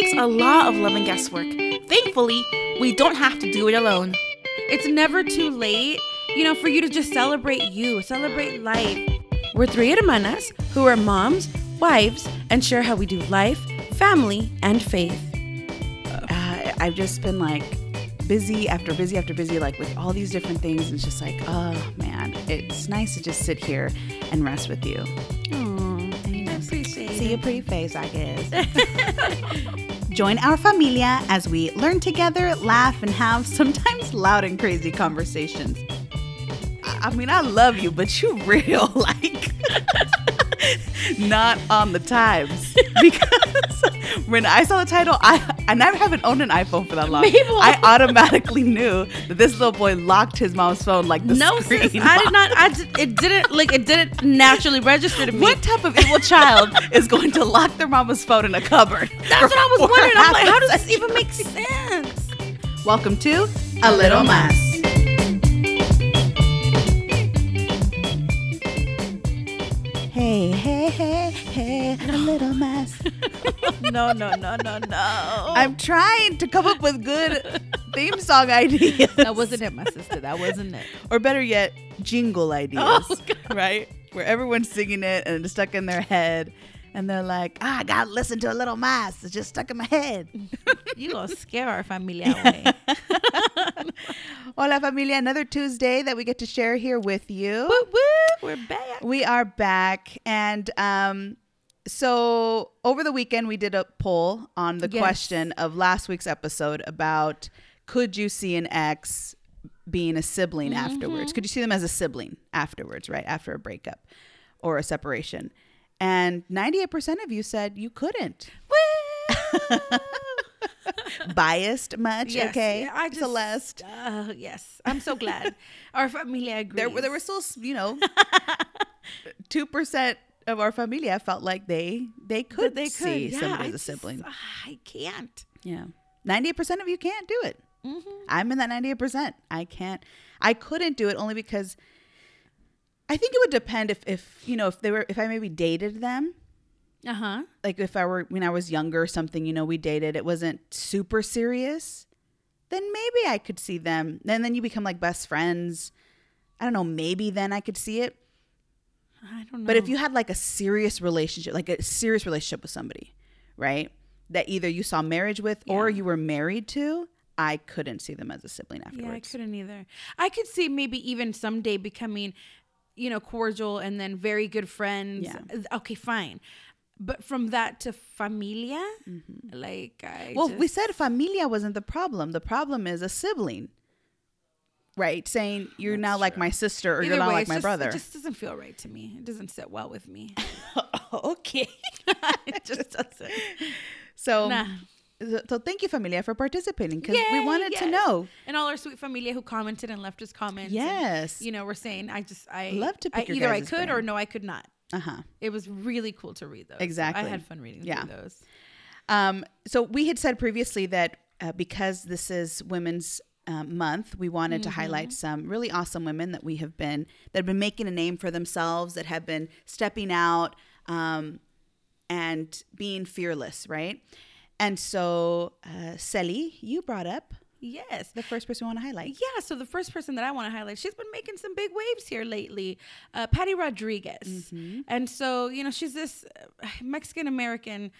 takes a lot of love and guesswork. Thankfully, we don't have to do it alone. It's never too late, you know, for you to just celebrate you, celebrate life. We're three hermanas who are moms, wives, and share how we do life, family, and faith. Uh, I've just been like busy after busy after busy, like with all these different things. And it's just like, oh man, it's nice to just sit here and rest with you. Aww, I appreciate See your pretty face, I guess. Join our familia as we learn together, laugh, and have sometimes loud and crazy conversations. I mean, I love you, but you real like not on the times because when I saw the title, I and I haven't owned an iPhone for that long. Mabel. I automatically knew that this little boy locked his mom's phone like the No, screen. sis, I did not. I did, it didn't like it didn't naturally register to me. What type of evil child is going to lock their mama's phone in a cupboard? That's what I was wondering. I'm like, how does this even make sense? Welcome to A Little Mas. Hey, hey, hey, hey, a little mess. No, no, no, no, no. I'm trying to come up with good theme song ideas. that wasn't it, my sister. That wasn't it. Or better yet, jingle oh, ideas. Oh, right? Where everyone's singing it and it's stuck in their head. And they're like, ah, I gotta listen to a little mass. It's just stuck in my head. You gonna scare our familia away. Hola, familia. Another Tuesday that we get to share here with you. we're back. We are back. And um, so over the weekend, we did a poll on the Yes. question of last week's episode about could you see an ex being a sibling Mm-hmm. afterwards? Could you see them as a sibling afterwards, right? After a breakup or a separation? And 98% of you said you couldn't. Biased much? Yes, okay. yeah, I just, Celeste. Uh, yes, I'm so glad our familia agrees. There, were- there were still, you know, two percent of our familia felt like they they could they could. see yeah, somebody as a just- sibling. I can't. Yeah, ninety eight percent of you can't do it. Mm-hmm. I'm in that ninety eight percent. I can't. I couldn't do it only because I think it would depend if if you know if they were if I maybe dated them. Uh huh. Like if I were when I was younger or something, you know, we dated. It wasn't super serious. Then maybe I could see them. And then you become like best friends. I don't know. Maybe then I could see it. I don't know. But if you had like a serious relationship, like a serious relationship with somebody, right? That either you saw marriage with or you were married to, I couldn't see them as a sibling afterwards. yeah, I couldn't either. I could see maybe even someday becoming, you know, cordial and then very good friends. Yeah. Okay, fine. But from that to familia, like I Mm-hmm. well, we said familia wasn't the problem. The problem is a sibling, right? Saying you're That's now like my sister or Either you're not way, like my just- brother. It just doesn't feel right to me. It doesn't sit well with me. okay. it just doesn't. So, Nah. So, so thank you, familia, for participating because we wanted to know. And all our sweet familia who commented and left us comments. and, Yes. you know, we're saying I just I Love to I, either I could or no, I could not. Uh huh. It was really cool to read those. Exactly. I had fun reading Yeah. those. Um, so we had said previously that uh, because this is Women's uh, Month, we wanted to highlight some really awesome women that we have been that have been making a name for themselves, that have been stepping out um, and being fearless, right? And so, uh, Sally, you brought up Yes. the first person we want to highlight. Yeah, so the first person that I want to highlight, she's been making some big waves here lately, uh, Patty Rodriguez. Mm-hmm. And so, you know, she's this Mexican American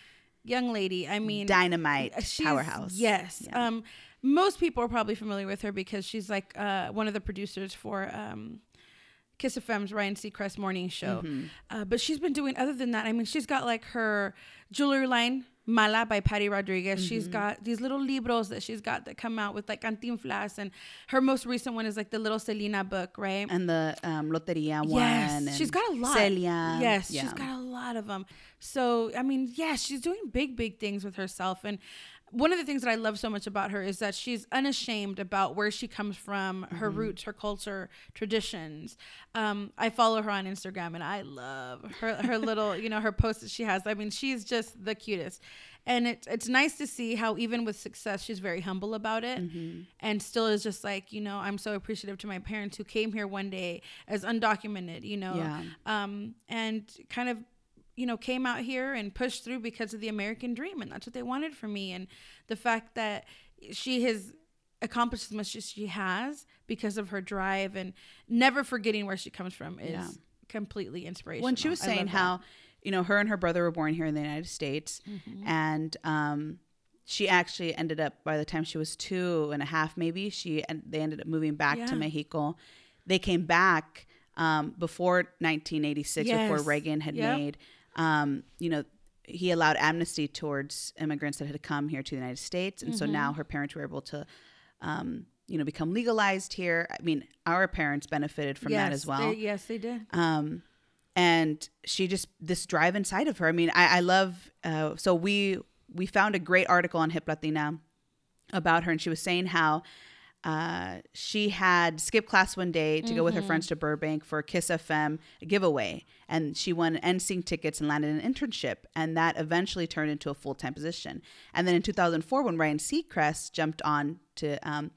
young lady. I mean, Dynamite uh, powerhouse. Yes. Um, most people are probably familiar with her because she's like uh, one of the producers for um, Kiss FM's Ryan Seacrest morning show. Mm-hmm. Uh, but she's been doing other than that. I mean, she's got like her jewelry line. Mala by Patty Rodriguez. She's Mm-hmm. got these little libros that she's got that come out with like Cantinflas, and her most recent one is like the little Selena book, right? And the um, Loteria one. Yes, she's got a lot. Celia. Yes, Yeah. she's got a lot of them. So I mean, yeah, she's doing big, big things with herself. And one of the things that I love so much about her is that she's unashamed about where she comes from, her Mm-hmm. roots, her culture, traditions. Um, I follow her on Instagram, and I love her her little, you know, her posts that she has. I mean, she's just the cutest. And it's it's nice to see how even with success, she's very humble about it, Mm-hmm. and still is just like you know, I'm so appreciative to my parents who came here one day as undocumented, you know, Yeah. um, and kind of you know, came out here and pushed through because of the American dream, and that's what they wanted from me. And the fact that she has accomplished as much as she has because of her drive and never forgetting where she comes from is Yeah. completely inspirational. when she was saying how you know her and her brother were born here in the united states Mm-hmm. and um she actually ended up by the time she was two and a half maybe she and they ended up moving back Yeah. to mexico they came back um before 1986 before reagan had Yep. made um you know he allowed amnesty towards immigrants that had come here to the united states and so Mm-hmm. now her parents were able to um you know become legalized here i mean our parents benefited from that as Yes, well they- yes, they did. um, and she just this drive inside of her. I mean, I, I love. Uh, so we we found a great article on Hip Latina about her, and she was saying how uh, she had skipped class one day to go with her friends to Burbank for a Kiss FM giveaway, and she won NSYNC tickets and landed an internship, and that eventually turned into a full time position. And then in 2004, when Ryan Seacrest jumped on to um,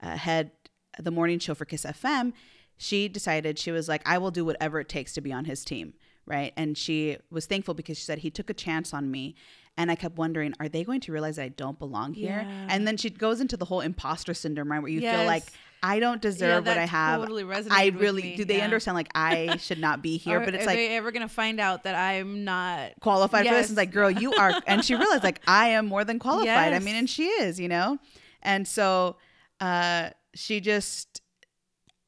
uh, head the morning show for Kiss FM, she decided she was like, I will do whatever it takes to be on his team. Right. And she was thankful because she said, he took a chance on me. And I kept wondering, are they going to realize I don't belong here? Yeah. And then she goes into the whole imposter syndrome, right? Where you feel like, I don't deserve what that I have. totally I really do. They yeah. understand like I should not be here, Are, but it's like, are like they ever gonna find out that I'm not qualified for this. Yes. It's like, girl, you are. And she realized, like, I am more than qualified. I mean, and she is, you know? And so uh, she just,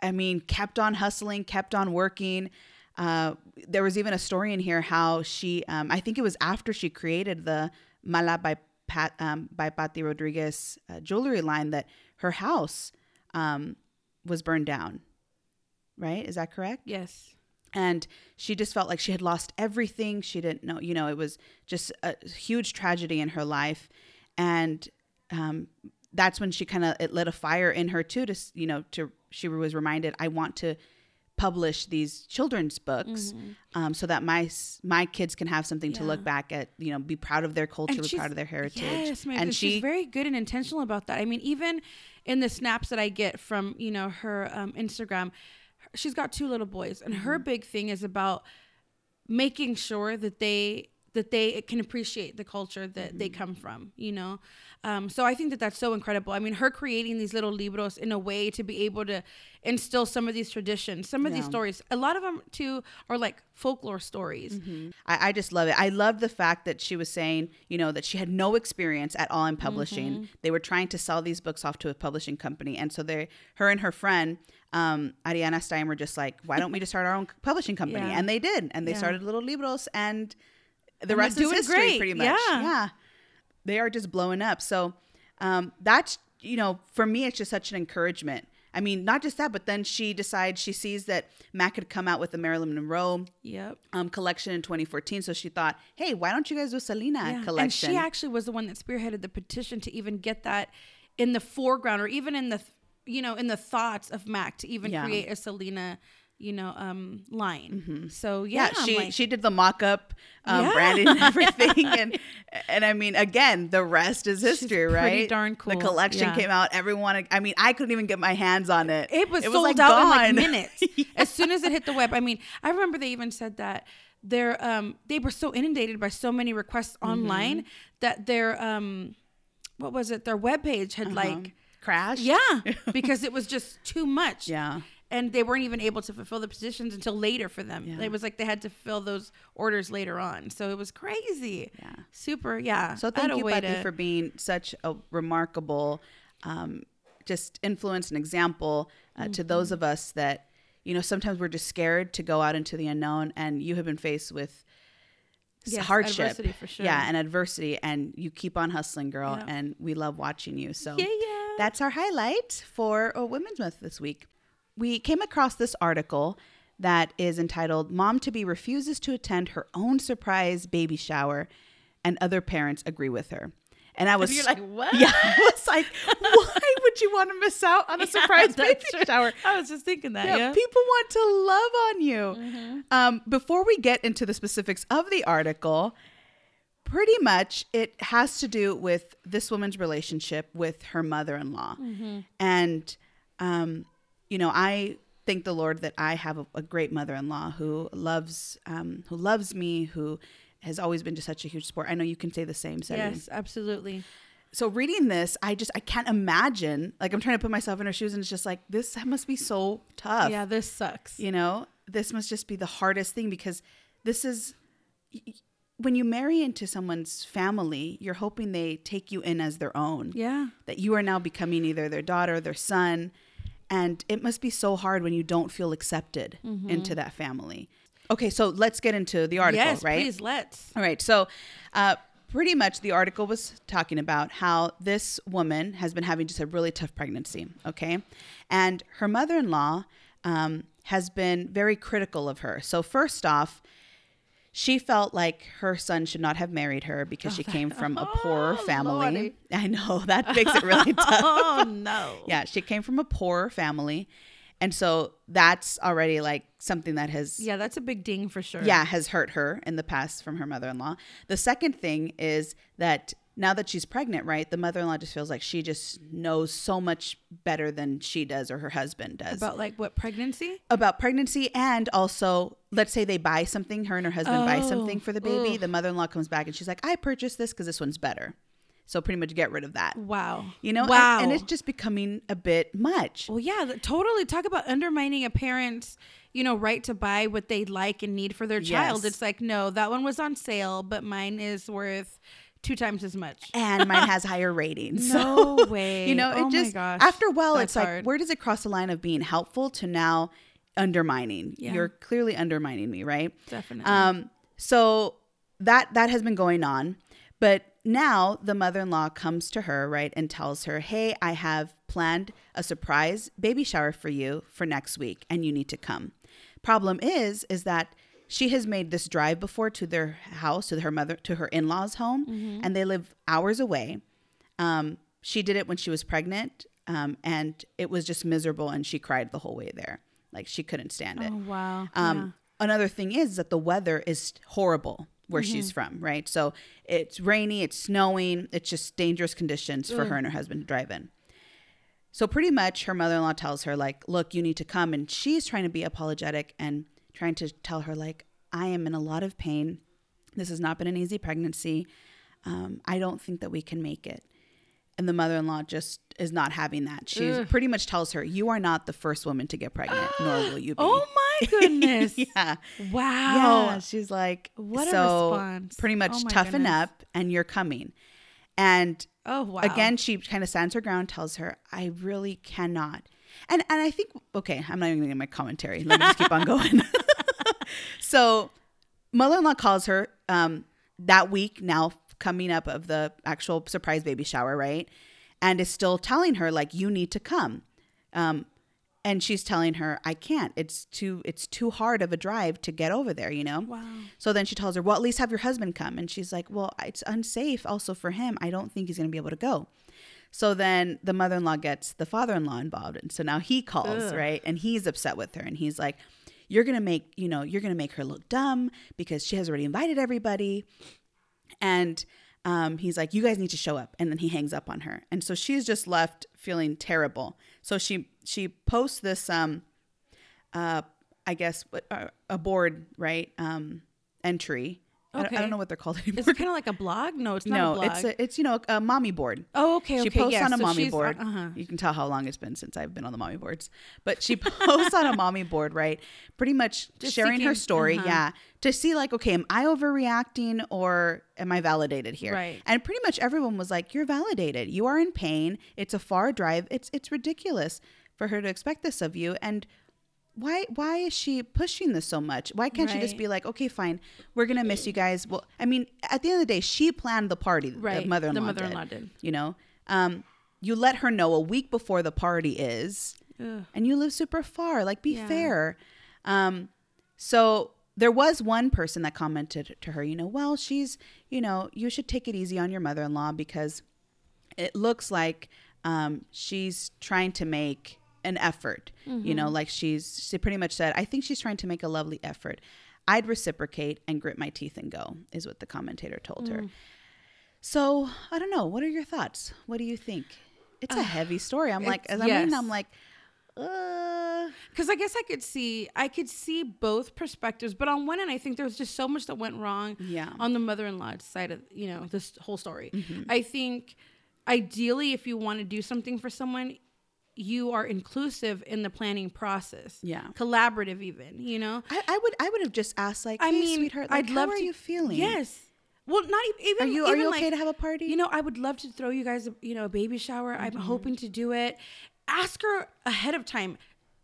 I mean, kept on hustling, kept on working. Uh, there was even a story in here how she, um, I think it was after she created the Mala by Pat, um, by Patty Rodriguez uh, jewelry line that her house um, was burned down. Right? Is that correct? Yes. and she just felt like she had lost everything she didn't know you know it was just a huge tragedy in her life and um, that's when she kind of it lit a fire in her too to you know to she was reminded i want to publish these children's books um, so that my my kids can have something to look Mm-hmm. Back at you know be proud of their culture be proud of their heritage Yes, man. and she she's very good and intentional about that. I mean, even in the snaps that I get from you know her um, Instagram, she's got two little boys, and Mm-hmm. her big thing is about making sure that they that they can appreciate the culture that Mm-hmm. they come from. You know, um, so I think that that's so incredible. I mean, her creating these little libros in a way to be able to instill some of these traditions, some of these stories. A lot of them too are like folklore stories. I, I just love it. I love the fact that she was saying, you know, that she had no experience at all in publishing. Mm-hmm. They were trying to sell these books off to a publishing company, and so they, her and her friend, um, Ariana Stein, were just like, "Why don't we just start our own publishing company?" Yeah. And they did, and they Yeah. started Little Libros, and the they're rest is doing history, great. pretty much. Yeah. yeah, they are just blowing up. So um, that's you know, for me, it's just such an encouragement. I mean, not just that, but then she decides she sees that Mac had come out with the Marilyn Monroe Yep. um, collection in 2014. So she thought, hey, why don't you guys do Selena Yeah. collection? And she actually was the one that spearheaded the petition to even get that in the foreground or even in the, you know, in the thoughts of Mac to even Yeah. create a Selena, you know, um, line. So yeah, yeah, she like, she did the mock-up um, Yeah. branding and everything, and and I mean, again, the rest is history, pretty right? darn The collection Yeah. came out. Everyone, I mean, I couldn't even get my hands on it. it was it sold like, out in like gone. minutes as soon as it hit the web. I mean, I remember they even said that their um they were so inundated by so many requests Mm-hmm. online that their um what was it their webpage had Uh-huh. like Crashed. Yeah, because it was just too much. Yeah. And they weren't even able to fulfill the positions until later for them. Yeah. It was like they had to fill those orders later on. So it was crazy. Yeah. Super. Yeah. So thank you, Patty, to- for being such a remarkable, um, just influence and example uh, to those Mm-hmm. of us that, you know, sometimes we're just scared to go out into the unknown, and you have been faced with Yes, hardship, adversity for sure. yeah, and adversity, and you keep on hustling, girl, Yeah. and we love watching you. So Yeah, yeah. that's our highlight for a Women's Month this week. We came across this article that is entitled "Mom to Be Refuses to Attend Her Own Surprise Baby Shower, and Other Parents Agree with Her." And I was you're like, "What?" Yeah, I was like, "Why would you want to miss out on a surprise baby true. shower?" I was just thinking that. Yeah, Yeah. people want to love on you. Mm-hmm. Um, before we get into the specifics of the article, pretty much it has to do with this woman's relationship with her mother-in-law, Mm-hmm. and um, you know, I thank the Lord that I have a, a great mother-in-law who loves um, who loves me, who has always been just such a huge support. I know you can say the same. Yes, absolutely. So reading this, I just I can't imagine. Like I'm trying to put myself in her shoes, and it's just like this must be so tough. Yeah, this sucks. You know, this must just be the hardest thing because this is when you marry into someone's family, you're hoping they take you in as their own. Yeah. That you are now becoming either their daughter, their son, and it must be so hard when you don't feel accepted into that family. Okay, so let's get into the article, yes, right? please let's. All right. So, uh, pretty much the article was talking about how this woman has been having just a really tough pregnancy. Okay. And her mother in law um, has been very critical of her. So, first off, she felt like her son should not have married her because she oh, came from a poorer Oh, family. Lordy. I know that makes it really oh, tough. Oh no. Yeah, she came from a poorer family. And so that's already like something that has Yeah, that's a big ding for sure. yeah, has hurt her in the past from her mother in law. The second thing is that now that she's pregnant, right, the mother in law just feels like she just knows so much better than she does or her husband does about, like what pregnancy? About pregnancy. And also, let's say they buy something, her and her husband buy Oh, something for the baby. ugh. The mother in law comes back and she's like, I purchased this because this one's better. So pretty much get rid of that. Wow. You know, and- Wow. and, it's just becoming a bit much. Well, yeah, totally. Talk about undermining a parent's, you know, right to buy what they like and need for their child. Yes. It's like, no, that one was on sale, but mine is worth two times as much. and mine has higher ratings. No So, way. You know, it Oh my just gosh. after a while, That's it's like where does it cross the line of being helpful to now undermining? Yeah. You're clearly undermining me, right? Definitely. Um, so that that has been going on, but now the mother-in-law comes to her, right, and tells her, "Hey, I have planned a surprise baby shower for you for next week, and you need to come." Problem is, is that she has made this drive before to their house, to her mother, to her in-laws' home, Mm-hmm. and they live hours away. Um, she did it when she was pregnant, um, and it was just miserable, and she cried the whole way there. Like she couldn't stand it. oh wow. Um, Another thing is that the weather is horrible where Mm-hmm. she's from, right? So it's rainy, it's snowing, it's just dangerous conditions for her and her husband to drive in. So pretty much her mother-in-law tells her like, "Look, you need to come." And she's trying to be apologetic and trying to tell her like, "I am in a lot of pain. This has not been an easy pregnancy. Um, I don't think that we can make it." And the mother-in-law just is not having that. She Ugh. pretty much tells her, "You are not the first woman to get pregnant, nor will you be." Oh my goodness. yeah. Wow. Yeah, she's like, What a so response. Pretty much Oh toughen goodness. up, and you're coming. And Oh wow. again, she kind of stands her ground, tells her, "I really cannot." And and I think okay, I'm not even going to get my commentary. Let me just keep on going. So, mother-in-law calls her um, that week now coming up of the actual surprise baby shower, right? And is still telling her like, "You need to come." Um, and she's telling her, "I can't. It's too it's too hard of a drive to get over there, you know." Wow. So then she tells her, "Well, at least have your husband come." And she's like, "Well, it's unsafe also for him. I don't think he's going to be able to go." So then the mother-in-law gets the father-in-law involved, and so now he calls, Ugh. right? And he's upset with her, and he's like, "You're going to make, you know, you're going to make her look dumb because she has already invited everybody." And um, he's like, "You guys need to show up," and then he hangs up on her, and so she's just left feeling terrible. So she she posts this um, uh, I guess uh, a board right um, entry. I, don't, I don't know what they're called anymore. Is it kind of like a blog? No, it's not a no, blog. it's a, it's you know a mommy board. oh, okay. She okay, posts yeah, on a so mommy she's board. uh-huh. You can tell how long it's been since I've been on the mommy boards. But she posts on a mommy board, right? Pretty much Just sharing her story, uh-huh. yeah, to see like, okay, am I overreacting or am I validated here? Right. And pretty much everyone was like, "You're validated. You are in pain. It's a far drive. It's it's ridiculous for her to expect this of you." And why why is she pushing this so much? Why can't she just be like, okay, fine, we're gonna miss you guys. Well, I mean, at the end of the day, she planned the party. Right. The mother-in-law. The mother-in-law did, did. You know, um, you let her know a week before the party is, Ugh. and you live super far. Like, be Yeah. fair. Um, so there was one person that commented to her, you know, well, she's, you know, you should take it easy on your mother-in-law because it looks like um, she's trying to make an effort. You Mm-hmm. know, like she's she pretty much said, I think she's trying to make a lovely effort. I'd reciprocate and grit my teeth and go, is what the commentator told Mm. her. So I don't know. What are your thoughts? What do you think? It's a heavy story. I'm like, as I'm yes. I'm like, uh, because I guess I could see I could see both perspectives, but on one end, I think there was just so much that went wrong. Yeah. On the mother-in-law's side of you know this whole story, Mm-hmm. I think ideally, if you want to do something for someone, you are inclusive in the planning process. Yeah. Collaborative, even. You know. I, I would I would have just asked like, I hey, mean, sweetheart, like, I'd how love are to. you feeling? Yes. Well, not even. Are you are even you okay like, to have a party? You know, I would love to throw you guys, a, you know, a baby shower. I'm Mm-hmm. hoping to do it. Ask her ahead of time,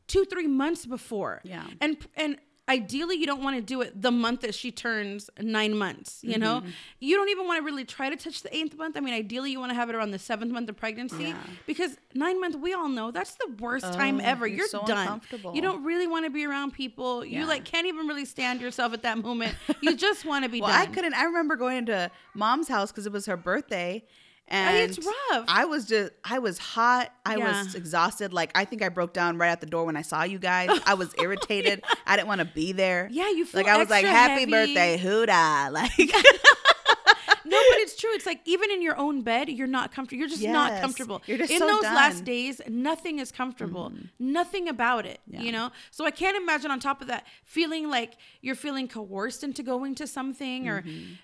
two, three months before. Yeah. And and ideally, you don't want to do it the month that she turns nine months. You know, Mm-hmm. you don't even want to really try to touch the eighth month. I mean, ideally, you want to have it around the seventh month of pregnancy Yeah. because nine months, we all know that's the worst time Oh, ever. you're so done. You don't really want to be around people. Yeah. You like can't even really stand yourself at that moment. You just want to be well, done. I couldn't. I remember going into mom's house because it was her birthday. And it's rough. I was just, I was hot. I Yeah. was exhausted. Like, I think I broke down right at the door when I saw you guys. I was irritated. I didn't want to be there. Yeah, you feel like I was like, "Happy heavy. birthday, Huda!" Like, No, but it's true. It's like even in your own bed, you're not comfortable. You're just not comfortable. You're just in so those last days, nothing is comfortable. Mm-hmm. Nothing about it. Yeah. You know. So I can't imagine on top of that feeling like you're feeling coerced into going to something or. Mm-hmm.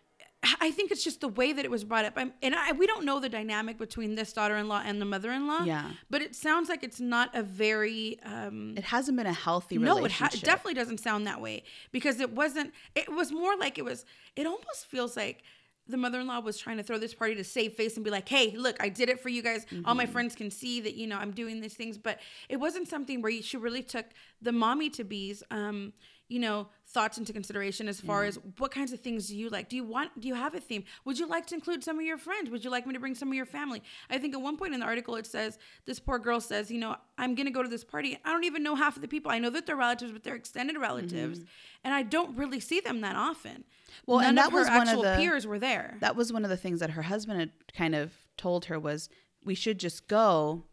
I think it's just the way that it was brought up, I'm, and I, we don't know the dynamic between this daughter-in-law and the mother-in-law. Yeah. but it sounds like it's not a very um, it hasn't been a healthy relationship. no, it, ha- it definitely doesn't sound that way because it wasn't. It was more like it was. It almost feels like the mother-in-law was trying to throw this party to save face and be like, "Hey, look, I did it for you guys. All Mm-hmm. my friends can see that you know I'm doing these things." But it wasn't something where she really took the mommy to be's, um, you know, thoughts into consideration as far mm. as what kinds of things do you like? Do you want? Do you have a theme? Would you like to include some of your friends? Would you like me to bring some of your family? I think at one point in the article it says this poor girl says, you know, I'm gonna go to this party. I don't even know half of the people. I know that they're relatives, but they're extended relatives, mm-hmm. and I don't really see them that often. Well, None and of that her was one of actual the- peers were there. that was one of the things that her husband had kind of told her was we should just go,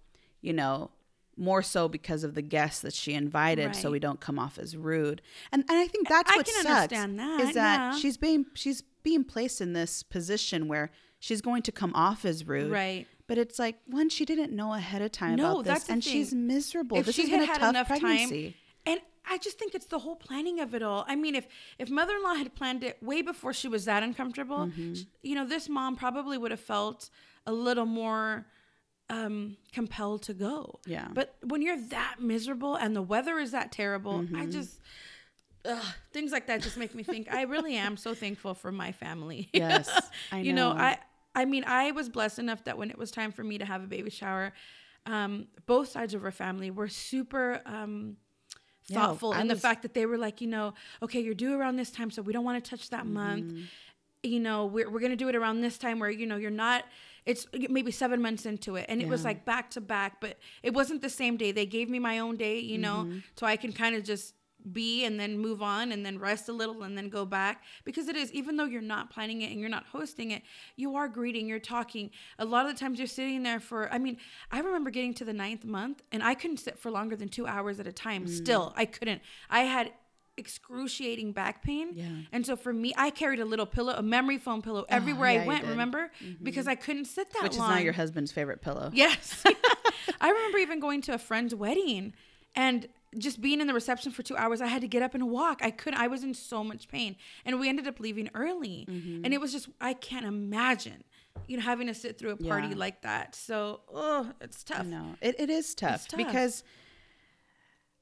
you know, more so because of the guests that she invited, so we don't come off as rude. And and I think that's I what sucks, understand that, is that yeah. she's being she's being placed in this position where she's going to come off as rude, Right. But it's like one, she didn't know ahead of time No, about this, and thing. she's miserable. if this she has had been a had tough enough pregnancy. time and i just think it's the whole planning of it all i mean if if mother-in-law had planned it way before she was that uncomfortable Mm-hmm. sh- you know this mom probably would have felt a little more um compelled to go Yeah. but when you're that miserable and the weather is that terrible Mm-hmm. i just Ugh, things like that just make me think i really am so thankful for my family Yes, I you know know. i i mean i was blessed enough that when it was time for me to have a baby shower um both sides of our family were super um Yeah, thoughtful I in the fact that they were like you know okay you're due around this time so we don't want to touch that month Mm-hmm. you know we're, we're gonna do it around this time where you know you're not it's maybe seven months into it and it was like back to back but it wasn't the same day. They gave me my own day you know Mm-hmm. so i can kind of just be and then move on and then rest a little and then go back. Because it is even though you're not planning it and you're not hosting it you are greeting you're talking. A lot of the times you're sitting there for i mean i remember getting to the ninth month and i couldn't sit for longer than two hours at a time. Mm. still i couldn't. I had excruciating back pain Yeah. and so for me i carried a little pillow a memory foam pillow everywhere Oh, yeah, i went remember because i couldn't sit that which long is now your husband's favorite pillow. Yes. I remember even going to a friend's wedding and just being in the reception for two hours. I had to get up and walk. I couldn't, I was in so much pain. And we ended up leaving early. Mm-hmm. And it was just, I can't imagine, you know, having to sit through a party Yeah. like that. So, oh, it's tough. No, it, it is tough, tough. because,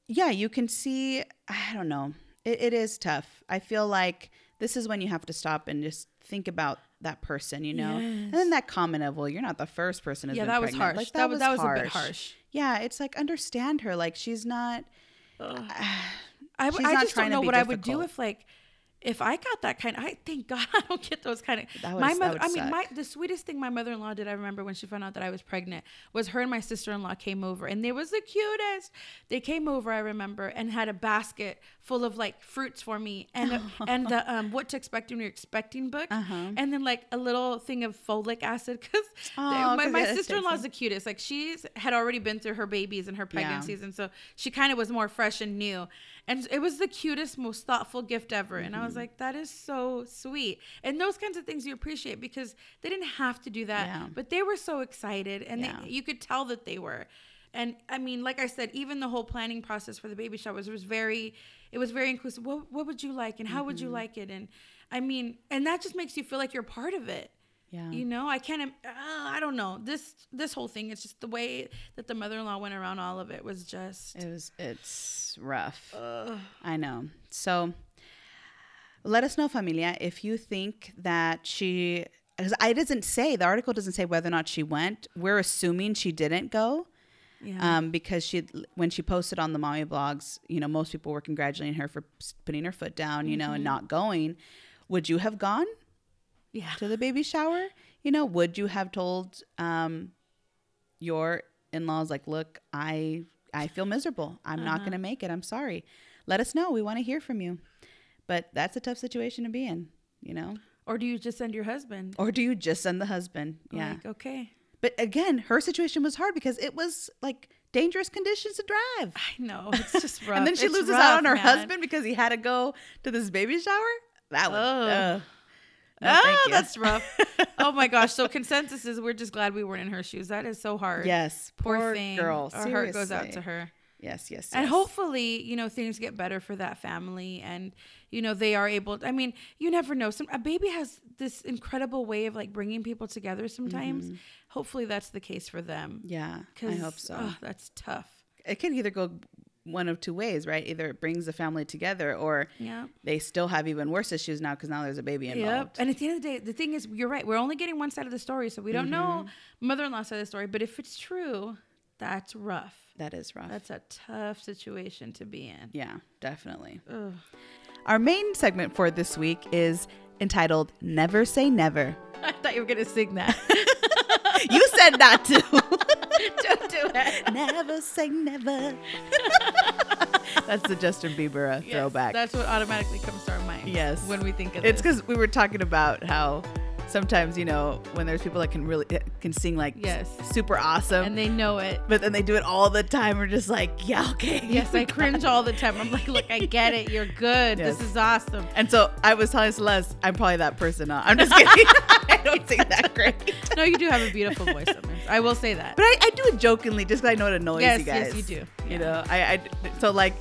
yeah, you can see. I don't know. It, it is tough. I feel like this is when you have to stop and just think about that person, you know. And then that comment of, "Well, you're not the first person." Who's Yeah, that was harsh. Like, That was- that was a bit harsh. Yeah, it's like understand her. Like she's not. I, She's I not just don't know what I would do if like if I got that kind of I thank God I don't get those kind of That would- my mother I mean my the sweetest thing my mother-in-law did I remember when she found out that I was pregnant was her and my sister-in-law came over and they was the cutest they came over I remember and had a basket full of like fruits for me and a, and the um what to expect when you're expecting book Uh-huh. and then like a little thing of folic acid because Aw, my, my sister-in-law's the cutest like she's had already been through her babies and her Yeah. pregnancies and so she kind of was more fresh and new and it was the cutest most thoughtful gift ever and Mm-hmm. i was like that is so sweet and those kinds of things you appreciate because they didn't have to do that Yeah. but they were so excited and Yeah. they, you could tell that they were And I mean, like I said, even the whole planning process for the baby shower was, was very, it was very inclusive. What, what would you like and how would you Mm-hmm. like it? And I mean, and that just makes you feel like you're part of it. Yeah. You know, I can't. Uh, I don't know. This this whole thing. It's just the way that the mother-in-law went around all of it was just. It was it's rough. I know. So let us know, familia, if you think that she because I doesn't say the article doesn't say whether or not she went. We're assuming she didn't go. Yeah. Um, because she when she posted on the mommy blogs, you know, most people were congratulating her for putting her foot down, you know, and not going. Would you have gone yeah. to the baby shower? You know, would you have told um, your in-laws like, "Look, I I feel miserable. I'm not going to make it. I'm sorry." Let us know. We want to hear from you. But that's a tough situation to be in, you know. Or do you just send your husband? Or do you just send the husband? Yeah. Like, okay. But again, her situation was hard because it was like dangerous conditions to drive. I know. It's just rough. and then she It's loses rough, out on her man. husband because he had to go to this baby shower. That was. No, oh, that's rough. oh my gosh. So consensus is we're just glad we weren't in her shoes. That is so hard. yes, Poor, poor thing. girl. Our heart goes out to her. Yes, yes, yes. And hopefully, you know, things get better for that family and, you know, they are able I mean, you never know. Some a baby has this incredible way of like bringing people together sometimes. Mm-hmm. Hopefully that's the case for them. Yeah, I hope so. oh, that's tough. it can either go one of two ways, right? Either it brings the family together, or Yeah. they still have even worse issues now because now there's a baby Yep. involved. And at the end of the day, the thing is, you're right. We're only getting one side of the story, so we don't know Mm-hmm. mother-in-law side of the story. But if it's true, that's rough. That is rough. That's a tough situation to be in. yeah, definitely. Ugh. Our main segment for this week is entitled "Never Say Never." I thought you were gonna sing that. You said not to. don't do it. never say never. That's the Justin Bieber uh, Yes, throwback. That's what automatically comes to our mind. Yes. When we think of it. It's because we were talking about how sometimes you know when there's people that can really eh, can sing like Yes. super awesome, and they know it. but then they do it all the time. We're just like, yeah, okay. Yes, I cringe all the time. I'm like, look, I get it. You're good. Yes. This is awesome. And so I was telling Celeste, I'm probably that person. Huh? I'm just kidding. I don't sing that great. No, you do have a beautiful voice, Summer. I will say that. But I, I do it jokingly just because I know it annoys Yes, you guys. yes, you do. You Yeah. know, I, I so like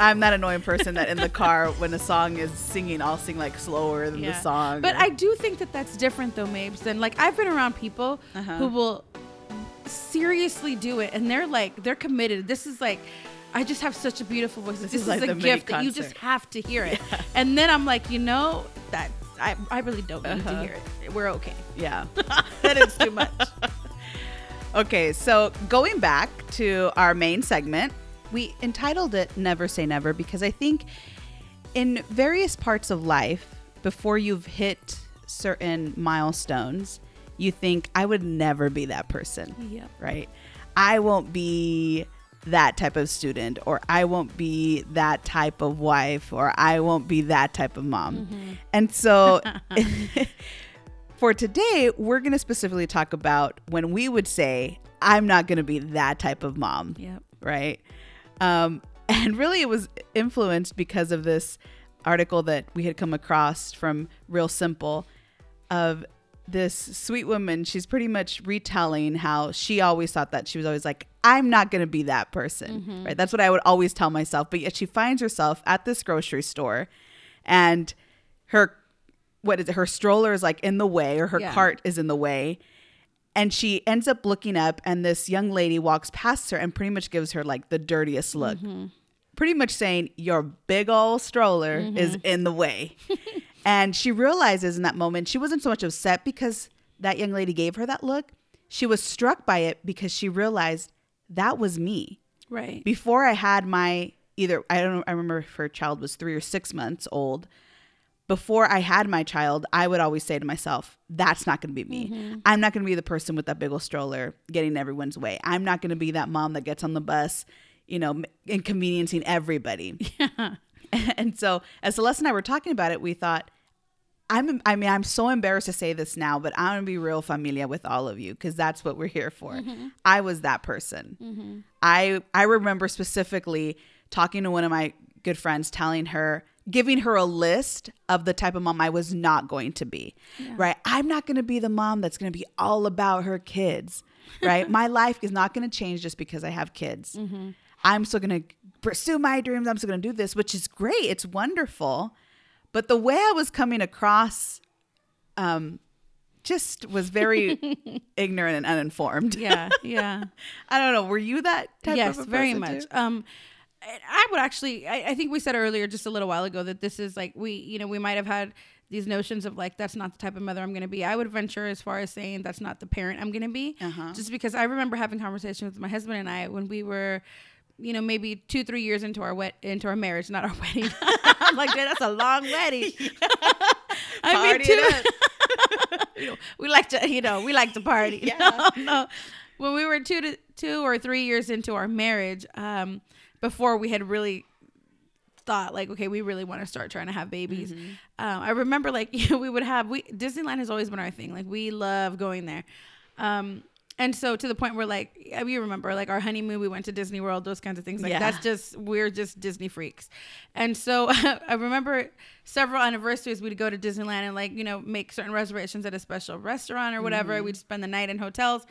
I'm that annoying person that in the car when a song is singing, I'll sing like slower than the song. But or- I do think that that's different though, Mabes. Than like I've been around people Uh-huh. who will seriously do it, and they're like they're committed. This is like. I just have such a beautiful voice. This, is is, like a gift that you just have to hear it. And then I'm like, you know, that I, I really don't need to Uh-huh. hear it. We're okay. yeah. that is too much. Okay, so going back to our main segment, we entitled it Never Say Never because I think in various parts of life, before you've hit certain milestones, you think, I would never be that person, Yep. right? I won't be that type of student, or I won't be that type of wife, or I won't be that type of mom. Mm-hmm. And so for today, we're going to specifically talk about when we would say, I'm not going to be that type of mom, Yep. right? Um, and really, it was influenced because of this article that we had come across from Real Simple of this sweet woman. She's pretty much retelling how she always thought that she was always like, I'm not going to be that person, right? That's what I would always tell myself. But yet she finds herself at this grocery store and her what is it her stroller is like in the way or her Yeah. cart is in the way and she ends up looking up and this young lady walks past her and pretty much gives her like the dirtiest look. Mm-hmm. Pretty much saying your big old stroller mm-hmm. is in the way. And she realizes in that moment she wasn't so much upset because that young lady gave her that look. She was struck by it because she realized that was me. Right. before I had my either I don't know, I remember if her child was three or six months old. Before I had my child, I would always say to myself, "That's not going to be me. Mm-hmm. I'm not going to be the person with that big old stroller getting everyone's way. I'm not going to be that mom that gets on the bus, you know, inconveniencing everybody." Yeah. and so, as Celeste and I were talking about it, we thought, I'm, I mean, I'm so embarrassed to say this now, but I'm gonna be real familiar with all of you because that's what we're here for. Mm-hmm. I was that person. Mm-hmm. I I remember specifically talking to one of my good friends, telling her, giving her a list of the type of mom I was not going to be. Right? I'm not going to be the mom that's going to be all about her kids. Right? my life is not going to change just because I have kids. I'm still going to pursue my dreams. I'm still going to do this, which is great. It's wonderful. But the way I was coming across um just was very ignorant and uninformed. Yeah, yeah. I don't know. Were you that type yes, very much. too? Um, I would actually. I, I think we said earlier, just a little while ago, that this is like we, you know, we might have had these notions of like that's not the type of mother I'm going to be. I would venture as far as saying that's not the parent I'm going to be, Uh-huh. just because I remember having conversations with my husband and I when we were. You know, maybe two, three years into our wet into our marriage, not our wedding. I'm like, "Dude, that's a long wedding. I Party it up. you know, we like to, you know, we like to party. Yeah. No, no. When we were two to two or three years into our marriage, um, before we had really thought like, okay, we really want to start trying to have babies. Mm-hmm. Um, I remember like you know, we would have we Disneyland has always been our thing. Like we love going there. Um, and so to the point where like you remember like our honeymoon, we went to Disney World, those kinds of things. Like Yeah. that's just we're just Disney freaks. And so I remember several anniversaries we'd go to Disneyland and like you know make certain reservations at a special restaurant or whatever. Mm-hmm. We'd spend the night in hotels.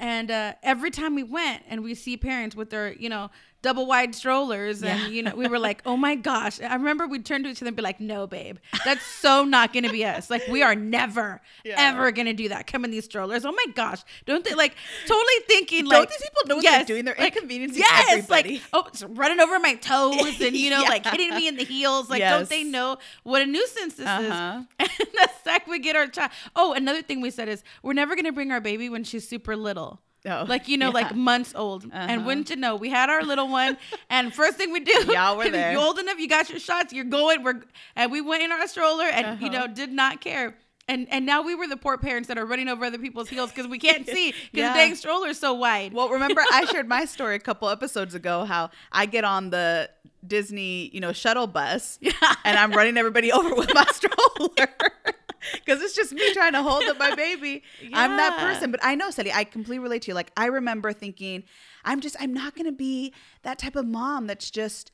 And uh, every time we went and we see parents with their, you know, double wide strollers, and Yeah. you know, we were like, "Oh my gosh!" I remember we'd turn to each other and be like, "No, babe, that's so not gonna be us. Like, we are never, Yeah. ever gonna do that. Come in these strollers. Oh my gosh! Don't they like totally thinking like Don't these people know what they're doing? They're inconveniencing everybody. Like, oh, it's running over my toes and you know, like hitting me in the heels. Like, Yes. don't they know what a nuisance this Uh-huh. is? And the sec we get our child. Oh, another thing we said is we're never gonna bring our baby when she's super little. Oh, like you know, yeah. like months old. And Uh-huh. wouldn't you know, we had our little one, and first thing we do, y'all were there. You're old enough, you got your shots. You're going. We're and we went in our stroller, and you Uh-huh. know, did not care. And and now we were the poor parents that are running over other people's heels because we can't see because Yeah. the dang stroller's so wide. Well, remember I shared my story a couple episodes ago how I get on the Disney, you know, shuttle bus yeah. and I'm running everybody over with my stroller. Cause it's just me trying to hold up my baby. I'm that person. But I know, Sally, I completely relate to you. Like I remember thinking, I'm just I'm not gonna be that type of mom that's just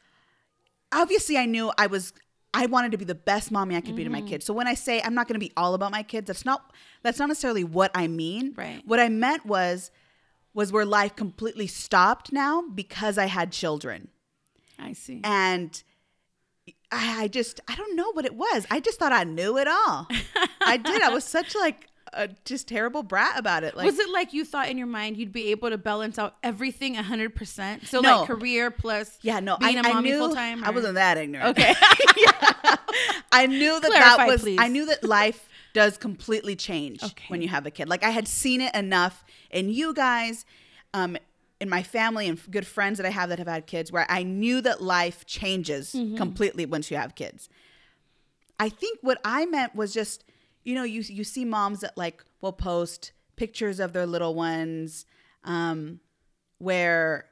obviously I knew I was I wanted to be the best mommy I could be to my Mm-hmm. kids. So when I say I'm not going to be all about my kids, that's not that's not necessarily what I mean. Right. What I meant was was where life completely stopped now because I had children. I see. And I, I just I don't know what it was. I just thought I knew it all. I did. I was such like a just terrible brat about it. Like was it like you thought in your mind you'd be able to balance out everything 100%? So No. like career plus yeah, no, being I, a mommy full time? I wasn't that ignorant. Okay. yeah. I knew that Clarify, that was please. I knew that life does completely change Okay. when you have a kid. Like I had seen it enough in you guys, um, in my family and good friends that I have that have had kids, where I knew that life changes Mm-hmm. completely once you have kids. I think what I meant was just, you know, you you see moms that like will post pictures of their little ones, um, where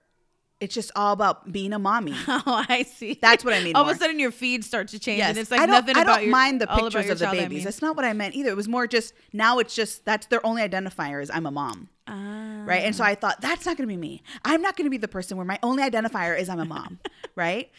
it's just all about being a mommy. Oh, I see. That's what I mean All more. of a sudden, your feed starts to change, Yes, and it's like I don't, nothing I don't your. mind the pictures of the child, I babies. mean. That's not what I meant either. It was more just now. It's just that's their only identifier is I'm a mom, Ah. right? And so I thought that's not going to be me. I'm not going to be the person where my only identifier is I'm a mom, right?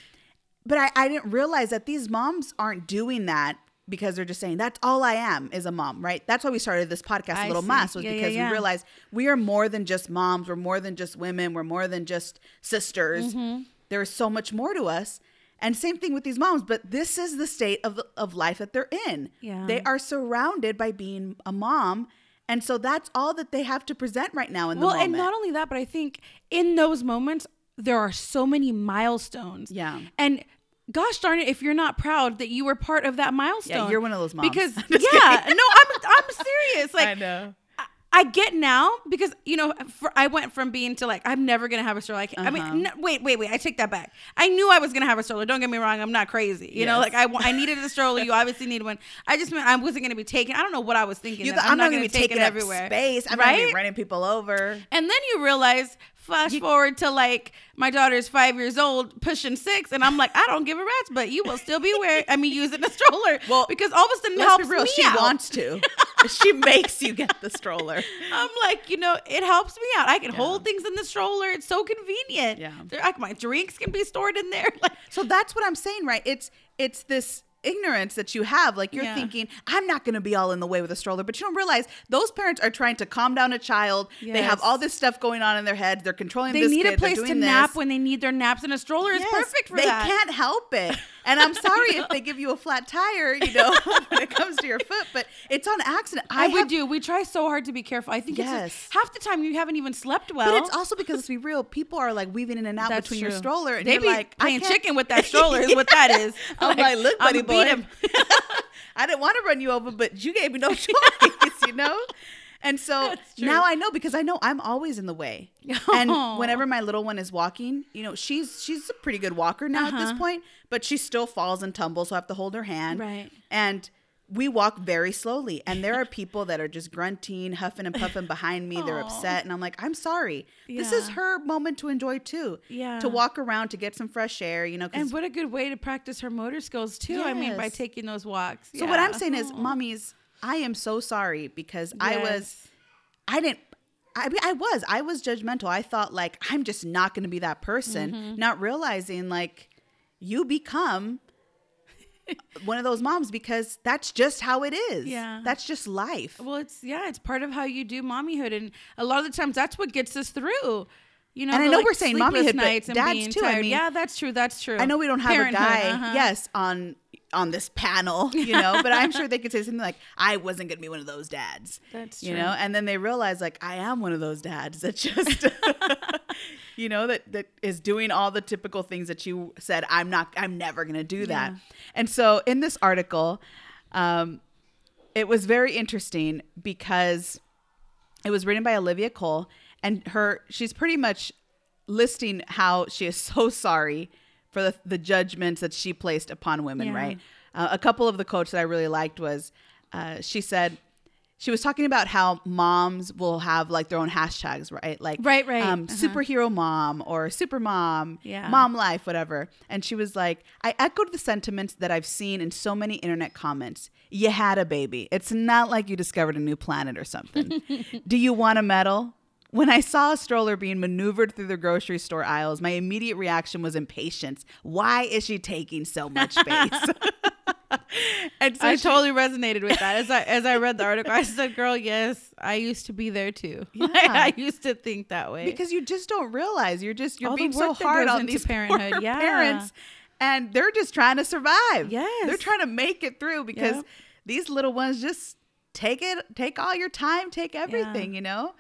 But I, I didn't realize that these moms aren't doing that because they're just saying that's all I am is a mom, right? That's why we started this podcast, I Little see. Mass, was Yeah, yeah, because yeah. we realized we are more than just moms. We're more than just women. We're more than just sisters. Mm-hmm. There is so much more to us. And same thing with these moms, but this is the state of of life that they're in. Yeah. They are surrounded by being a mom. And so that's all that they have to present right now in the well, moment. and not only that, but I think in those moments there are so many milestones. Yeah. and. Gosh darn it! If you're not proud that you were part of that milestone, Yeah, you're one of those moms. Because yeah, no, I'm I'm serious. Like I know. I- I get now because you know for, I went from being to like I'm never gonna have a stroller. Like, I Uh-huh. mean, no, wait, wait, wait. I take that back. I knew I was gonna have a stroller. Don't get me wrong. I'm not crazy. You know, like I, I needed a stroller. You obviously need one. I just meant I wasn't gonna be taken. I don't know what I was thinking. Thought, I'm, not going gonna to be taking it up everywhere. space. I'm not right. be running people over. and then you realize, flash forward to like my daughter's five years old, pushing six, and I'm like, I don't give a rat's, but you will still be wearing. I mean, using a stroller. Well, because all of a sudden it helps real. me She out. wants to. she makes you get the stroller. I'm like, you know, it helps me out. I can hold things in the stroller. It's so convenient. Yeah. There- like my drinks can be stored in there. Like, So that's what I'm saying, right? It's it's this ignorance that you have. Like you're Yeah. thinking, I'm not going to be all in the way with a stroller, but you don't realize those parents are trying to calm down a child. They have all this stuff going on in their head. They're controlling they this need kid. a place to doing nap when they need their naps, and a stroller is perfect for they that. They can't help it. And I'm sorry if they give you a flat tire, you know, when it comes to your foot, but it's on accident. I I would have, do. We try so hard to be careful. I think it's Yes. just, half the time you haven't even slept well. but it's also because let's be real, people are like weaving in and out That's between your stroller, and they you're be like I playing chicken with that stroller. Is what that is. I'm like, look, buddy I'ma boy. beat him. I didn't want to run you over, but you gave me no choice, you know? And so now I know because I know I'm always in the way. And whenever my little one is walking, you know, she's she's a pretty good walker now at this Uh-huh. point, but she still falls and tumbles, so I have to hold her hand. Right. And we walk very slowly, and there are people that are just grunting, huffing and puffing behind me. They're upset, and I'm like, I'm sorry. This is her moment to enjoy too. Yeah. To walk around to get some fresh air, you know And what a good way to practice her motor skills too. I mean, by taking those walks. So what I'm saying is, Aw. mommies, I am so sorry because I was, I didn't. I mean, I was, I was judgmental. I thought like I'm just not going to be that person, Mm-hmm. not realizing like you become one of those moms because that's just how it is. Yeah. that's just life. Well, it's yeah, it's part of how you do mommyhood, and a lot of the times that's what gets us through. You know, And I know like, we're saying mommyhood, but nights and dads too. I tired. mean, yeah, that's true. That's true. I know we don't have Parenthood, a guy, uh-huh. yes, on on this panel, you know, but I'm sure they could say something like, "I wasn't going to be one of those dads." That's true. you know, and then they realize like I am one of those dads that just, you know, that that is doing all the typical things that you said. I'm not. I'm never going to do that. Yeah. And so in this article, um, it was very interesting because it was written by Olivia Cole, and her she's pretty much listing how she is so sorry for the, the judgments that she placed upon women. Yeah. Right. Uh, a couple of the quotes that I really liked was uh, she said she was talking about how moms will have like their own hashtags, right? Like Right, right. um, Uh-huh. superhero mom or super mom, Yeah. mom life, whatever. And she was like, I echoed the sentiments that I've seen in so many internet comments. You had a baby. It's not like you discovered a new planet or something. Do you want a medal? When I saw a stroller being maneuvered through the grocery store aisles, my immediate reaction was impatience. Why is she taking so much space? and so I she- totally resonated with that. As I as I read the article, I said, "Girl, yes, I used to be there too. Yeah. I used to think that way because you just don't realize you're just you're All being so hard on these parenthood, poor yeah. parents and they're just trying to survive Yes. they're trying to make it through because Yep. these little ones just take it take all your time take everything you know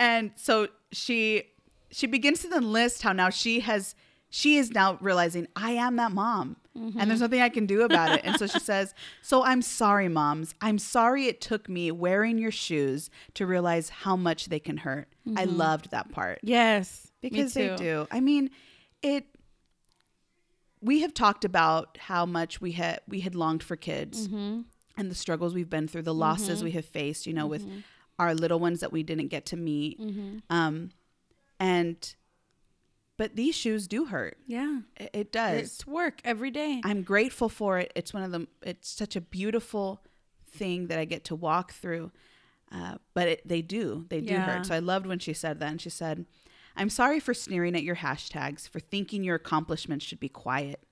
and so she she begins to then list how now she has she is now realizing i am that mom and there's nothing i can do about it and so she says so i'm sorry moms i'm sorry it took me wearing your shoes to realize how much they can hurt i loved that part Yes, because they do. I mean, it. We have talked about how much we had we had longed for kids Mm-hmm. and the struggles we've been through, the losses we have faced. You know, with Mm-hmm. Our little ones that we didn't get to meet, um, and but these shoes do hurt. Yeah, It, it does. it's work every day. I'm grateful for it. It's one of the. It's such a beautiful thing that I get to walk through. Uh, but it, they do. They do Yeah. hurt. So I loved when she said that. And she said, "I'm sorry for sneering at your hashtags, for thinking your accomplishments should be quiet.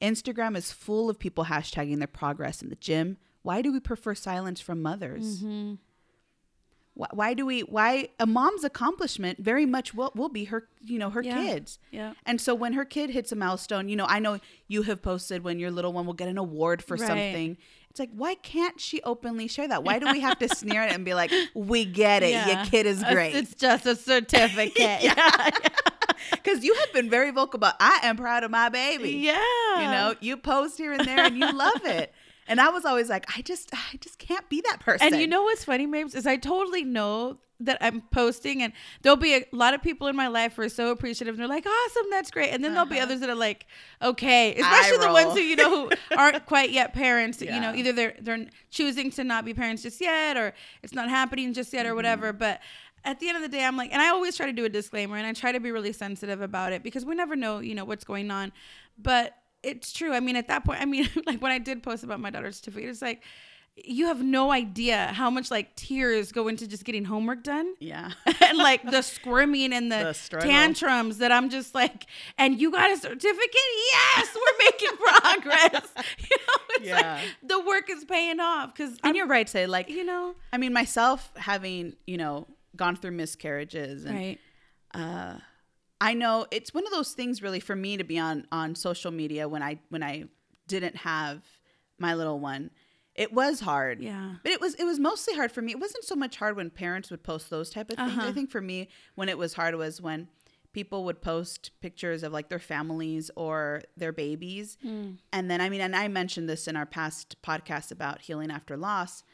Instagram is full of people hashtagging their progress in the gym. Why do we prefer silence from mothers? Mm-hmm. Why, why do we? Why a mom's accomplishment very much will will be her, you know, her Yeah. kids." yeah, And so when her kid hits a milestone, you know, I know you have posted when your little one will get an award for Right. something. It's like, why can't she openly share that? Why do we have to sneer at it and be like, we get it, yeah. your kid is great? It's just a certificate. yeah. Because you have been very vocal about, I am proud of my baby. yeah, You know, you post here and there and you love it. And I was always like, I just, I just can't be that person. And you know what's funny, Mabes, is I totally know that I'm posting, and there'll be a lot of people in my life who are so appreciative. And they're like, "Awesome, that's great," and then there'll be uh-huh. others that are like, "Okay," especially the ones who you know who aren't quite yet parents. You know, either they're they're choosing to not be parents just yet, or it's not happening just yet, or mm-hmm. whatever. But at the end of the day, I'm like, and I always try to do a disclaimer, and I try to be really sensitive about it because we never know, you know, what's going on. But it's true. I mean, at that point, I mean, like when I did post about my daughter's certificate, it's like you have no idea how much like tears go into just getting homework done. Yeah. and like the squirming and the, The tantrums that I'm just like, and you got a certificate? Yes, we're making progress. you know, it's Yeah. like the work is paying off because and you're right, to say like you know, I mean myself having, you know, gone through miscarriages and right? Uh, I know it's one of those things really for me to be on on social media when I when I didn't have my little one. It was hard. Yeah. But it was it was mostly hard for me. It wasn't so much hard when parents would post those type of things. Uh-huh. I think for me when it was hard was when people would post pictures of like their families or their babies. And then I mean and I mentioned this in our past podcast about healing after loss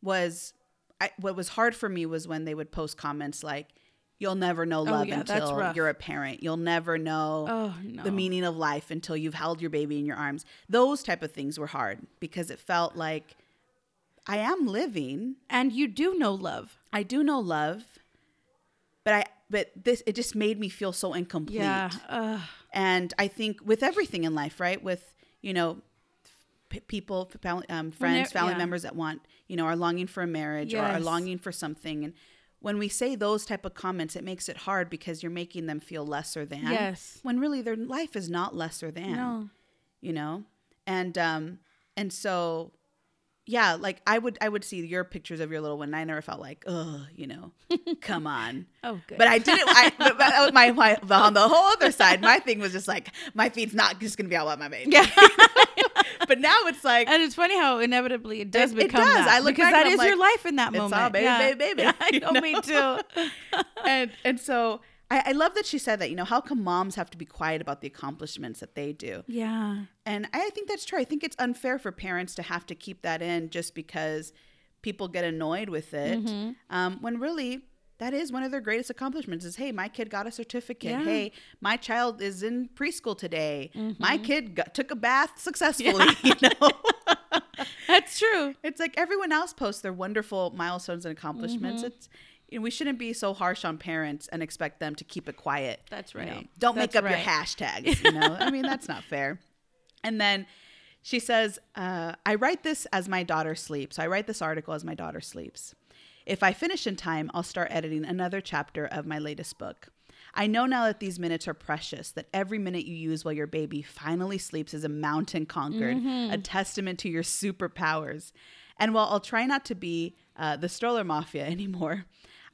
was I, what was hard for me was when they would post comments like you'll never know love Oh, yeah, until you're a parent you'll never know Oh, no. the meaning of life until you've held your baby in your arms those type of things were hard because it felt like i am living And you do know love. i do know love but i but this it just made me feel so incomplete Yeah. And I think with everything in life, right? With you know, p- people, family, um, friends, family yeah. members that want, you know, are longing for a marriage or are longing for something, and when we say those type of comments, it makes it hard because you're making them feel lesser than. Yes. When really their life is not lesser than. no. You know, and um, and so. Yeah, like I would, I would see your pictures of your little one. And I never felt like, oh, you know, come on. Oh, good. But I didn't. I, but was my, my but on the whole other side, my thing was just like my feet's not just gonna be all about my baby. Yeah. but now it's like And it's funny how inevitably it does It- it become does. that. I look because that and your life in that it's all moment. baby, yeah. baby, baby, Yeah, I know, know? me too. and and so I, I love that she said that. You know, how come moms have to be quiet about the accomplishments that they do? Yeah. And I think that's true. I think it's unfair for parents to have to keep that in just because people get annoyed with it. Mm-hmm. Um, when really that is one of their greatest accomplishments is hey my kid got a certificate Yeah. hey my child is in preschool today Mm-hmm. my kid got, took a bath successfully you know That's true. it's like everyone else posts their wonderful milestones and accomplishments Mm-hmm. it's you know, we shouldn't be so harsh on parents and expect them to keep it quiet That's you know. right. don't That's make up your right. hashtags you know i mean that's not fair and then she says uh, i write this as my daughter sleeps i write this article as my daughter sleeps if i finish in time i'll start editing another chapter of my latest book I know now that these minutes are precious, that every minute you use while your baby finally sleeps is a mountain conquered, Mm-hmm. a testament to your superpowers. And while I'll try not to be uh, the stroller mafia anymore,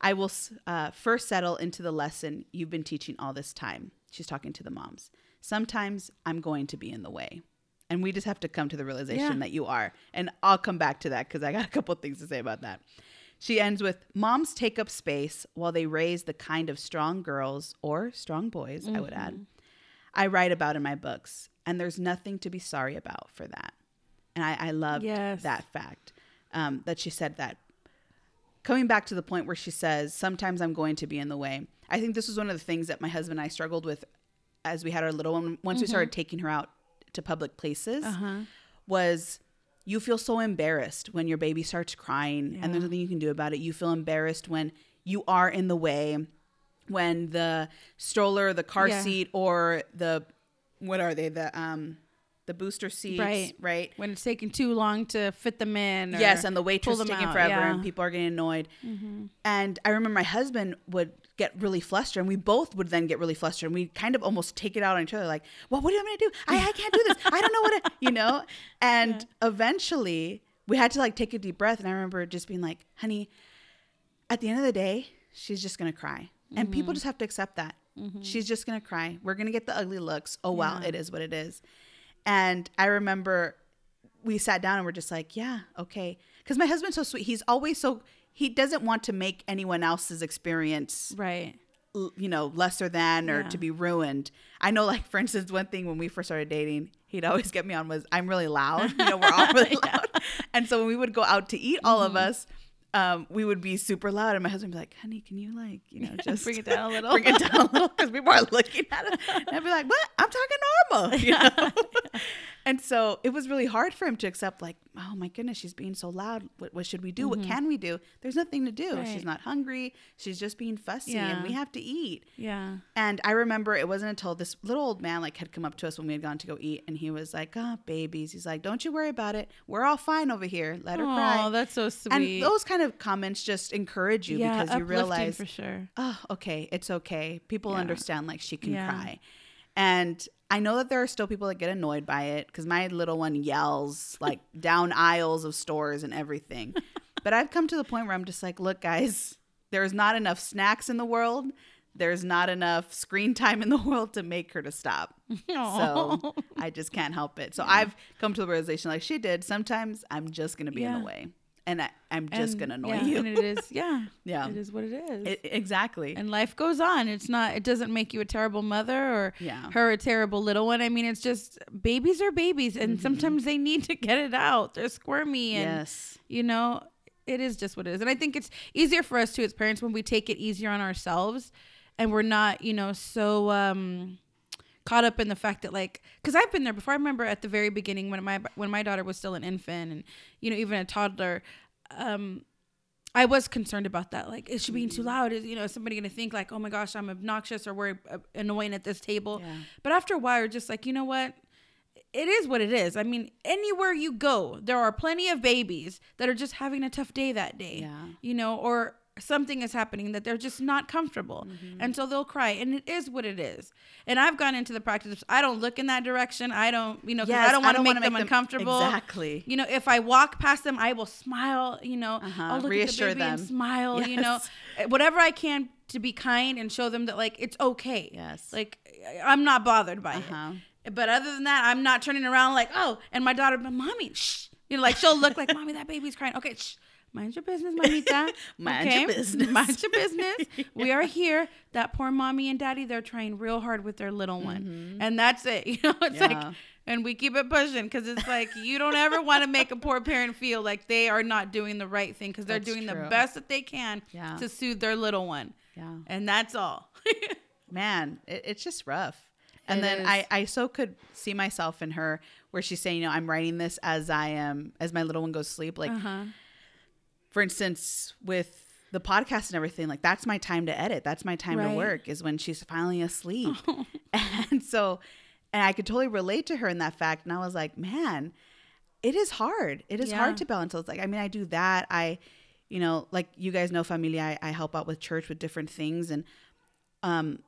I will uh, first settle into the lesson you've been teaching all this time. She's talking to the moms. Sometimes I'm going to be in the way. And we just have to come to the realization Yeah. that you are. And I'll come back to that because I got a couple things to say about that. She ends with Moms take up space while they raise the kind of strong girls or strong boys, I would add, I write about in my books. And there's nothing to be sorry about for that. And I, I love Yes. that fact um, that she said that. Coming back to the point where she says, Sometimes I'm going to be in the way. I think this was one of the things that my husband and I struggled with as we had our little one. Once we started taking her out to public places, Uh-huh. was you feel so embarrassed when your baby starts crying and there's nothing you can do about it. You feel embarrassed when you are in the way, when the stroller, the car Yeah. seat, or the what are they? The um the booster seats, Right. Right. When it's taking too long to fit them in. Or Yes, and the waitress taking out, forever, yeah. Mm-hmm. and people are getting annoyed. And I remember my husband would get really flustered, and we both would then get really flustered, and we kind of almost take it out on each other, like, "Well, what am I gonna do? I, I can't do this. I don't know what to, you know." And eventually, we had to like take a deep breath, and I remember just being like, "Honey, at the end of the day, she's just gonna cry, and people Mm-hmm. just have to accept that. She's just gonna cry. We're gonna get the ugly looks. Oh well, Yeah. it is what it is." And I remember we sat down and we're just like, yeah, okay. Because my husband's so sweet. He's always so, he doesn't want to make anyone else's experience, Right. you know, lesser than or Yeah. to be ruined. I know, like, for instance, one thing when we first started dating, he'd always get me on was, I'm really loud. You know, we're all really loud. And so when we would go out to eat, all Mm-hmm. of us, um, we would be super loud. And my husband would be like, honey, can you, like, you know, just Bring it down a little. bring it down a little because people are looking at us. And I'd be like, what? I'm talking normal. You know? And so it was really hard for him to accept, like, oh my goodness, she's being so loud. What, what should we do? What can we do? There's nothing to do. Mm-hmm. Right. She's not hungry. She's just being fussy, Yeah. and we have to eat. Yeah. And I remember it wasn't until this little old man like had come up to us when we had gone to go eat, and he was like, "Ah, babies." He's like, "Don't you worry about it. We're all fine over here. Let her Oh, cry." Oh, that's so sweet. and those kind of comments just encourage you yeah, because you realize, for sure. oh, okay, it's okay. People Yeah. understand like she can cry. And I know that there are still people that get annoyed by it because my little one yells like down aisles of stores and everything. but I've come to the point where I'm just like, look, guys, there's not enough snacks in the world. There's not enough screen time in the world to make her to stop. So I just can't help it. So I've come to the realization, like she did, sometimes I'm just going to be in the way. And I, I'm just And- to annoy yeah, you. And it is, yeah. Yeah. It is what it is. I- exactly. and life goes on. It's not. It doesn't make you a terrible mother or Yeah. her a terrible little one. I mean, it's just babies are babies, and sometimes they need to get it out. They're squirmy, and yes. you know, it is just what it is. And I think it's easier for us too as parents when we take it easier on ourselves, and we're not, you know, so um caught up in the fact that like because i've been there before i remember at the very beginning when my when my daughter was still an infant and you know even a toddler um I was concerned about that. Like, is she being too loud? Is you know is somebody gonna think like, oh my gosh, I'm obnoxious or we're uh, annoying at this table? Yeah. But after a while, you're just like, you know what? It is what it is. I mean, anywhere you go, there are plenty of babies that are just having a tough day that day. Yeah. You know, or something is happening that they're just not comfortable, Mm-hmm. and so they'll cry, and it is what it is. And I've gone into the practice. I don't look in that direction. I don't, you know, Yes, I don't want to make them them- uncomfortable. Exactly. You know, if I walk past them, I will smile. You know, Uh-huh. I'll look Reassure at the baby and them. smile. You know, whatever I can to be kind and show them that like it's okay. Yes. Like I'm not bothered by Uh-huh. it. But other than that, I'm not turning around like oh, and my daughter, but mommy, shh. You know, like she'll look like mommy, that baby's crying. Okay, shh. Mind your business, mamita. Mind your business. Mind your business. We are here. That poor mommy and daddy, they're trying real hard with their little one. And that's it. You know, it's Mm-hmm. Yeah. like, and we keep it pushing because it's like, you don't ever want to make a poor parent feel like they are not doing the right thing because they're That's doing the best that they can Yeah. to soothe their little one. Yeah. And that's all. man it, it's just rough and It then is. I, I so could see myself in her where she's saying you know i'm writing this as i am as my little one goes to sleep like uh-huh. For instance with the podcast and everything like that's my time to edit. That's my time Right. to work is when she's finally asleep. And so and i could totally relate to her in that fact. And i was like man it is hard. It is Yeah. hard to balance so it's like i mean i do that. I you know like you guys know familia I, I help out with church with different things and um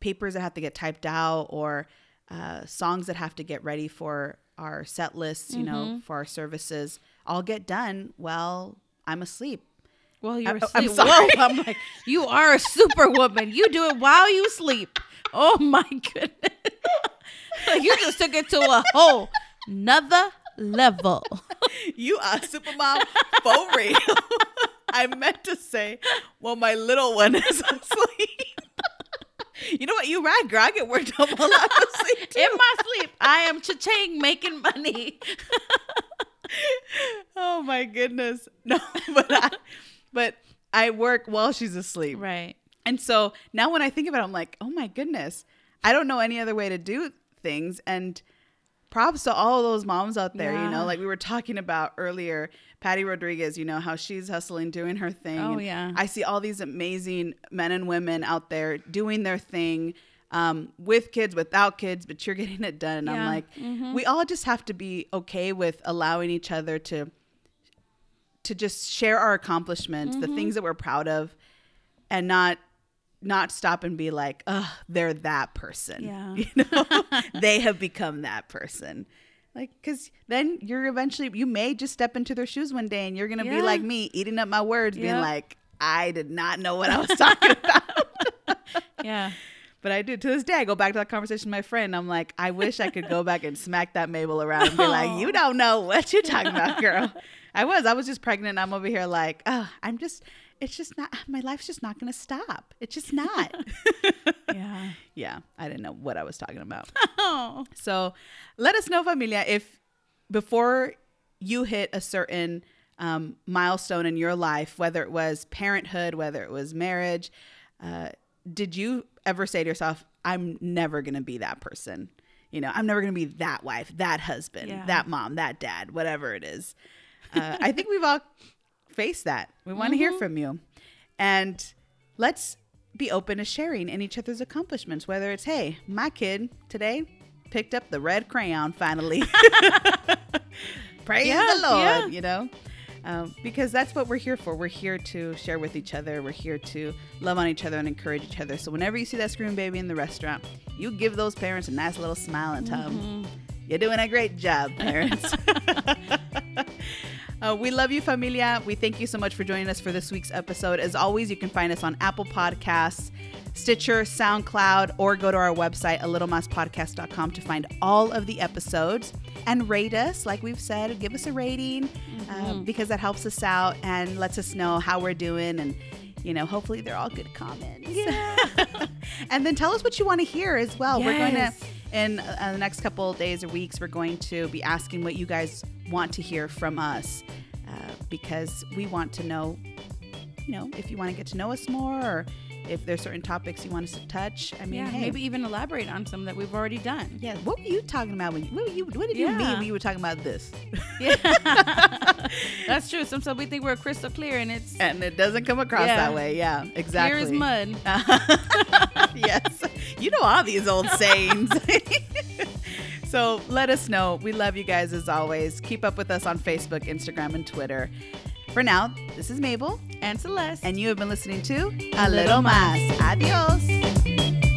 papers that have to get typed out or uh, songs that have to get ready for our set lists you Mm-hmm. know for our services all get done while i'm asleep Well, you're oh, I'm- asleep. I'm sorry. Whoa, I'm like, you are a superwoman. You do it while you sleep. Oh my goodness. like you just took it to a whole another level. You are supermom for real. I meant to say, well, my little one is asleep. you know what? You right, girl. I get worked up while I'm asleep too. In my sleep, I am cha-ching making money. Oh my goodness. No, but I, but I work while she's asleep. right. And so now when I think about it, I'm like, oh my goodness, I don't know any other way to do things. And props to all those moms out there, you know, like we were talking about earlier, Patty Rodriguez, you know, how she's hustling, doing her thing. Oh, yeah. I see all these amazing men and women out there doing their thing. Um, with kids, without kids, but you're getting it done. And I'm Yeah. like, Mhm. we all just have to be okay with allowing each other to to just share our accomplishments, Mm-hmm. the things that we're proud of, and not not stop and be like, "Ugh, they're that person." Yeah. You know, they have become that person. Like, because then you're eventually you may just step into their shoes one day, and you're gonna be like me, eating up my words, being like, "I did not know what I was talking about." Yeah. But I do to this day. I go back to that conversation with my friend. I'm like, I wish I could go back and smack that Mabel around and be like, "You don't know what you're talking about, girl." I was. I was just pregnant. I'm over here like, oh, I'm just. It's just not. My life's just not gonna stop. It's just not. Yeah. yeah, I didn't know what I was talking about. Oh. So, let us know, familia, if before you hit a certain um, milestone in your life, whether it was parenthood, whether it was marriage, uh, did you ever say to yourself, "I'm never gonna be that person"? You know, I'm never going to be that wife, that husband, Yeah. that mom, that dad, whatever it is. Uh, I think we've all faced that. We want to hear Mm-hmm. from you. And let's be open to sharing in each other's accomplishments, whether it's, hey, my kid today picked up the red crayon finally. Praise Yeah, the Lord, yeah. you know? Um, because that's what we're here for. We're here to share with each other. We're here to love on each other and encourage each other. So whenever you see that screaming baby in the restaurant, you give those parents a nice little smile and tell them, you're doing a great job, parents. Uh, we love you, familia. We thank you so much for joining us for this week's episode. As always, you can find us on Apple Podcasts, Stitcher, SoundCloud, or go to our website, a littlemaspodcast.com to find all of the episodes and rate us. Like we've said, give us a rating uh, because that helps us out and lets us know how we're doing. And, you know, hopefully they're all good comments. Yeah. and then tell us what you want to hear as well. We're going to in uh, the next couple of days or weeks, we're going to be asking what you guys want to hear from us uh, because we want to know, you know, if you want to get to know us more or if there's certain topics you want us to touch. I mean, yeah, hey, maybe even elaborate on some that we've already done. yeah. What were you talking about when you, what, were you, what did you mean when you were talking about this? Yeah, that's true. Sometimes we think we're crystal clear, and it's And it doesn't come across Yeah. that way. Yeah, exactly. clear as mud. yes. You know all these old sayings. so let us know. We love you guys as always. Keep up with us on Facebook, Instagram, and Twitter. For now, this is Mabel, And Celeste. and you have been listening to A Little Mas. Adios.